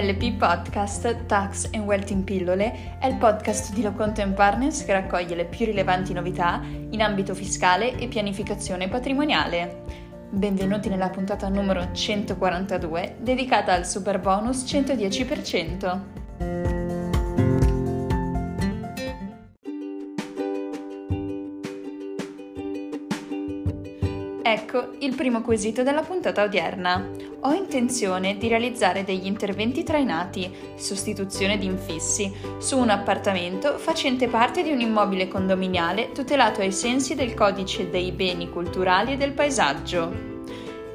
LP Podcast Tax and Wealth in Pillole è il podcast di Loconto Partners che raccoglie le più rilevanti novità in ambito fiscale e pianificazione patrimoniale. Benvenuti nella puntata numero 142 dedicata al super bonus 110%. Ecco il primo quesito della puntata odierna. Ho intenzione di realizzare degli interventi trainati, sostituzione di infissi, su un appartamento facente parte di un immobile condominiale tutelato ai sensi del codice dei beni culturali e del paesaggio.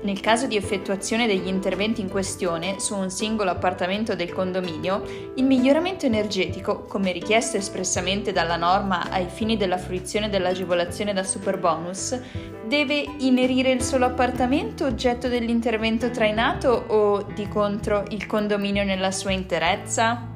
Nel caso di effettuazione degli interventi in questione su un singolo appartamento del condominio, il miglioramento energetico, come richiesto espressamente dalla norma ai fini della fruizione dell'agevolazione da superbonus, deve inerire il solo appartamento oggetto dell'intervento trainato o, di contro, il condominio nella sua interezza?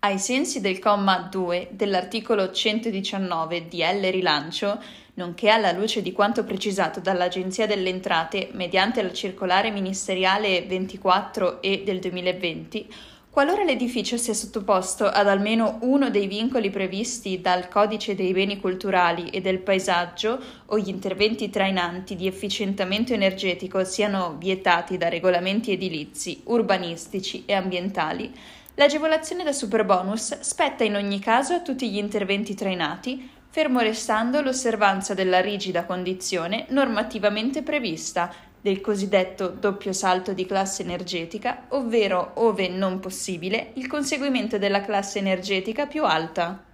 Ai sensi del comma 2 dell'articolo 119 di L rilancio, nonché alla luce di quanto precisato dall'Agenzia delle Entrate mediante la circolare ministeriale 24 e del 2020, qualora l'edificio sia sottoposto ad almeno uno dei vincoli previsti dal Codice dei beni culturali e del paesaggio o gli interventi trainanti di efficientamento energetico siano vietati da regolamenti edilizi, urbanistici e ambientali, l'agevolazione da superbonus spetta in ogni caso a tutti gli interventi trainati fermo restando l'osservanza della rigida condizione normativamente prevista del cosiddetto doppio salto di classe energetica, ovvero, ove non possibile, il conseguimento della classe energetica più alta.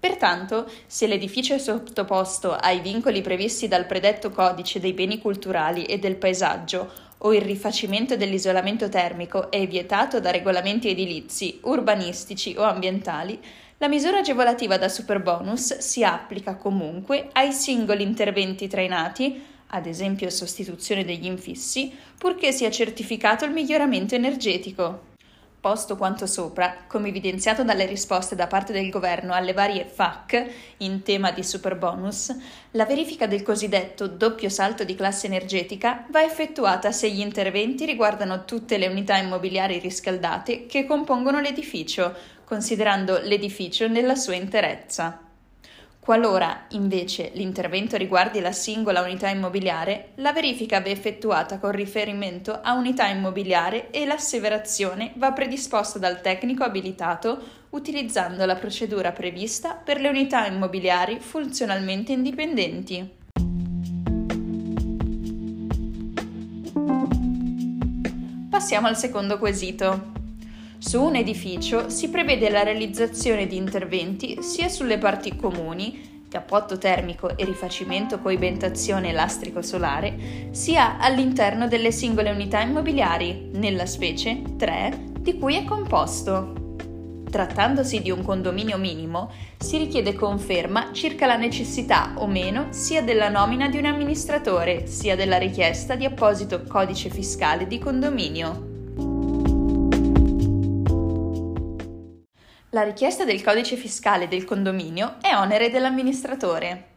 Pertanto, se l'edificio è sottoposto ai vincoli previsti dal predetto codice dei beni culturali e del paesaggio o il rifacimento dell'isolamento termico è vietato da regolamenti edilizi, urbanistici o ambientali, la misura agevolativa da superbonus si applica comunque ai singoli interventi trainati, ad esempio sostituzione degli infissi, purché sia certificato il miglioramento energetico. Posto quanto sopra, come evidenziato dalle risposte da parte del governo alle varie FAC in tema di superbonus, la verifica del cosiddetto doppio salto di classe energetica va effettuata se gli interventi riguardano tutte le unità immobiliari riscaldate che compongono l'edificio, considerando l'edificio nella sua interezza. Qualora, invece, l'intervento riguardi la singola unità immobiliare, la verifica va effettuata con riferimento a unità immobiliare e l'asseverazione va predisposta dal tecnico abilitato utilizzando la procedura prevista per le unità immobiliari funzionalmente indipendenti. Passiamo al secondo quesito. Su un edificio si prevede la realizzazione di interventi sia sulle parti comuni, cappotto termico e rifacimento coibentazione lastrico solare, sia all'interno delle singole unità immobiliari, nella specie 3, di cui è composto. Trattandosi di un condominio minimo, si richiede conferma circa la necessità o meno sia della nomina di un amministratore, sia della richiesta di apposito codice fiscale di condominio. La richiesta del codice fiscale del condominio è onere dell'amministratore.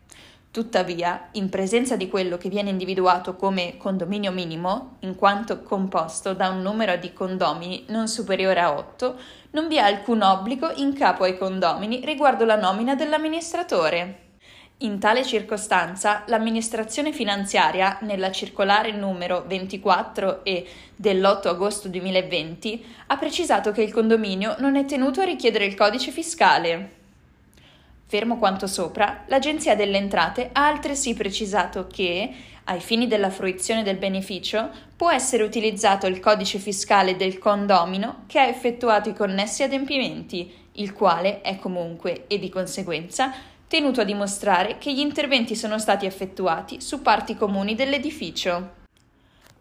Tuttavia, in presenza di quello che viene individuato come condominio minimo, in quanto composto da un numero di condomini non superiore a 8, non vi è alcun obbligo in capo ai condomini riguardo la nomina dell'amministratore. In tale circostanza, l'amministrazione finanziaria, nella circolare numero 24 e dell'8 agosto 2020, ha precisato che il condominio non è tenuto a richiedere il codice fiscale. Fermo quanto sopra, l'Agenzia delle Entrate ha altresì precisato che, ai fini della fruizione del beneficio, può essere utilizzato il codice fiscale del condomino che ha effettuato i connessi adempimenti, il quale è comunque e di conseguenza tenuto a dimostrare che gli interventi sono stati effettuati su parti comuni dell'edificio.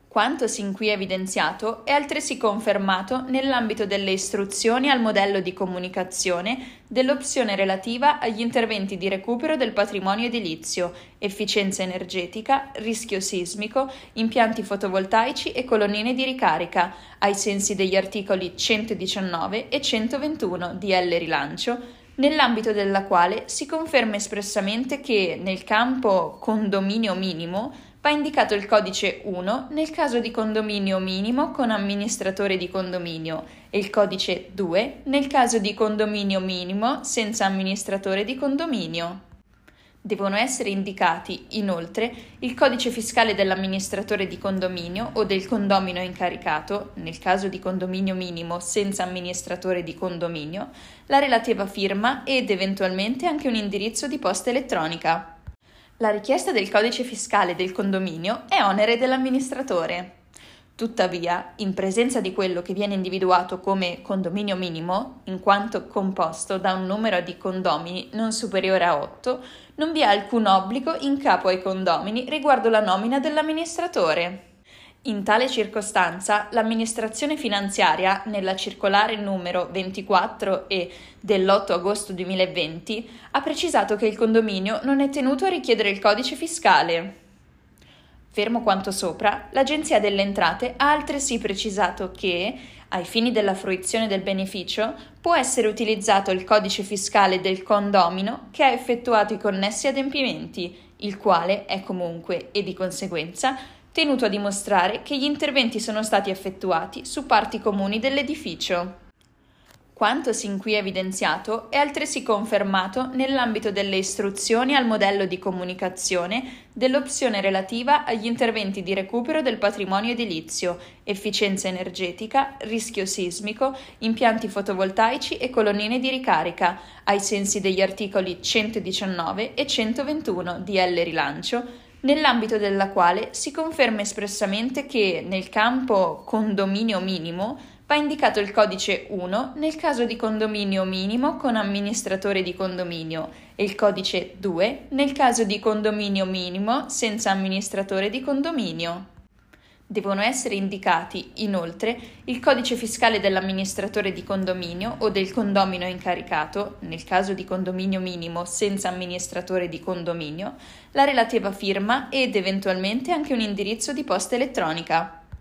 Quanto sin qui evidenziato è altresì confermato nell'ambito delle istruzioni al modello di comunicazione dell'opzione relativa agli interventi di recupero del patrimonio edilizio, efficienza energetica, rischio sismico, impianti fotovoltaici e colonnine di ricarica, ai sensi degli articoli 119 e 121 di L Rilancio, nell'ambito della quale si conferma espressamente che nel campo condominio minimo va indicato il codice 1 nel caso di condominio minimo con amministratore di condominio e il codice 2 nel caso di condominio minimo senza amministratore di condominio. Devono essere indicati, inoltre, il codice fiscale dell'amministratore di condominio o del condomino incaricato, nel caso di condominio minimo senza amministratore di condominio, la relativa firma ed eventualmente anche un indirizzo di posta elettronica. La richiesta del codice fiscale del condominio è onere dell'amministratore. Tuttavia, in presenza di quello che viene individuato come condominio minimo, in quanto composto da un numero di condomini non superiore a 8, non vi è alcun obbligo in capo ai condomini riguardo la nomina dell'amministratore. In tale circostanza, l'amministrazione finanziaria, nella circolare numero 24 e dell'8 agosto 2020, ha precisato che il condominio non è tenuto a richiedere il codice fiscale. Fermo quanto sopra, l'Agenzia delle Entrate ha altresì precisato che, ai fini della fruizione del beneficio, può essere utilizzato il codice fiscale del condomino che ha effettuato i connessi adempimenti, il quale è comunque, e di conseguenza, tenuto a dimostrare che gli interventi sono stati effettuati su parti comuni dell'edificio. Quanto sin qui evidenziato è altresì confermato nell'ambito delle istruzioni al modello di comunicazione dell'opzione relativa agli interventi di recupero del patrimonio edilizio, efficienza energetica, rischio sismico, impianti fotovoltaici e colonnine di ricarica, ai sensi degli articoli 119 e 121 di L Rilancio nell'ambito della quale si conferma espressamente che nel campo condominio minimo va indicato il codice 1 nel caso di condominio minimo con amministratore di condominio e il codice 2 nel caso di condominio minimo senza amministratore di condominio. Devono essere indicati, inoltre, il codice fiscale dell'amministratore di condominio o del condomino incaricato, nel caso di condominio minimo senza amministratore di condominio, la relativa firma ed eventualmente anche un indirizzo di posta elettronica.